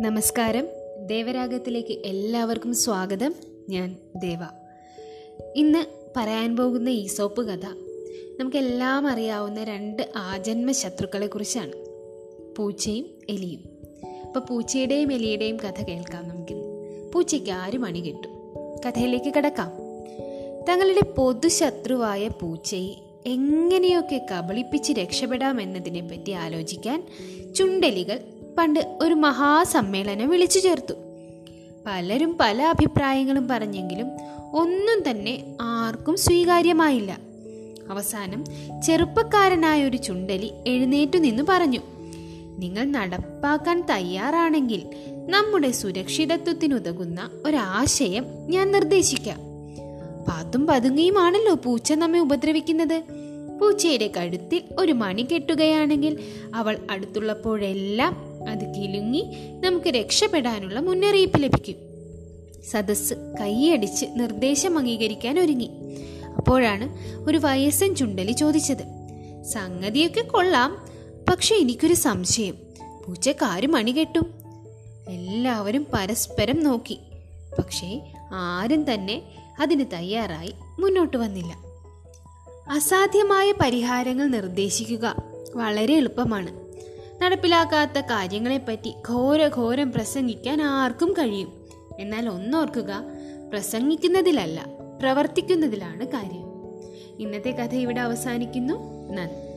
നമസ്കാരം. ദേവരാഗത്തിലേക്ക് എല്ലാവർക്കും സ്വാഗതം. ഞാൻ ദേവ. ഇന്ന് പറയാൻ പോകുന്ന ഈസോപ്പ് കഥ നമുക്കെല്ലാം അറിയാവുന്ന രണ്ട് ആജന്മ ശത്രുക്കളെ കുറിച്ചാണ് പൂച്ചയും എലിയും. അപ്പോൾ പൂച്ചയുടെയും എലിയുടെയും കഥ കേൾക്കാം നമുക്കിന്ന് പൂച്ചയ്ക്ക് ആരും അണി കിട്ടും? കഥയിലേക്ക് കിടക്കാം. തങ്ങളുടെ പൊതുശത്രുവായ പൂച്ചയെ എങ്ങനെയൊക്കെ കബളിപ്പിച്ച് രക്ഷപ്പെടാമെന്നതിനെപ്പറ്റി ആലോചിക്കാൻ ചുണ്ടലികൾ പണ്ട് ഒരു മഹാസമ്മേളനം വിളിച്ചു ചേർത്തു. പലരും പല അഭിപ്രായങ്ങളും പറഞ്ഞെങ്കിലും ഒന്നും തന്നെ ആർക്കും സ്വീകാര്യമായില്ല. അവസാനം ചെറുപ്പക്കാരനായ ഒരു ചുണ്ടലി എഴുന്നേറ്റു നിന്ന് പറഞ്ഞു നിങ്ങൾ നടപ്പാക്കാൻ തയ്യാറാണെങ്കിൽ നമ്മുടെ സുരക്ഷിതത്വത്തിനുതകുന്ന ഒരാശയം ഞാൻ നിർദ്ദേശിക്കാം. പാത്തും പതുങ്ങിയുമാണല്ലോ പൂച്ച നമ്മെ ഉപദ്രവിക്കുന്നത്. പൂച്ചയുടെ കഴുത്തിൽ ഒരു മണി കെട്ടുകയാണെങ്കിൽ അവൾ അടുത്തുള്ളപ്പോഴെല്ലാം അത് കിലുങ്ങി നമുക്ക് രക്ഷപ്പെടാനുള്ള മുന്നറിയിപ്പ് ലഭിക്കും. സദസ് കൈയടിച്ച് നിർദ്ദേശം അംഗീകരിക്കാൻ ഒരുങ്ങി. അപ്പോഴാണ് ഒരു വയസ്സൻ ചുണ്ടലി ചോദിച്ചത്. സംഗതിയൊക്കെ കൊള്ളാം. പക്ഷെ എനിക്കൊരു സംശയം. പൂച്ചക്കാരും മണി കെട്ടും എല്ലാവരും പരസ്പരം നോക്കി. പക്ഷേ ആരും തന്നെ അതിന് തയ്യാറായി മുന്നോട്ട് വന്നില്ല. അസാധ്യമായ പരിഹാരങ്ങൾ നിർദ്ദേശിക്കുക വളരെ എളുപ്പമാണ്. നടപ്പിലാക്കാത്ത കാര്യങ്ങളെപ്പറ്റി ഘോരഘോരം പ്രസംഗിക്കാൻ ആർക്കും കഴിയും. എന്നാൽ ഒന്നോർക്കുക പ്രസംഗിക്കുന്നതിലല്ല പ്രവർത്തിക്കുന്നതിലാണ് കാര്യം. ഇന്നത്തെ കഥ ഇവിടെ അവസാനിക്കുന്നു. നന്ദി.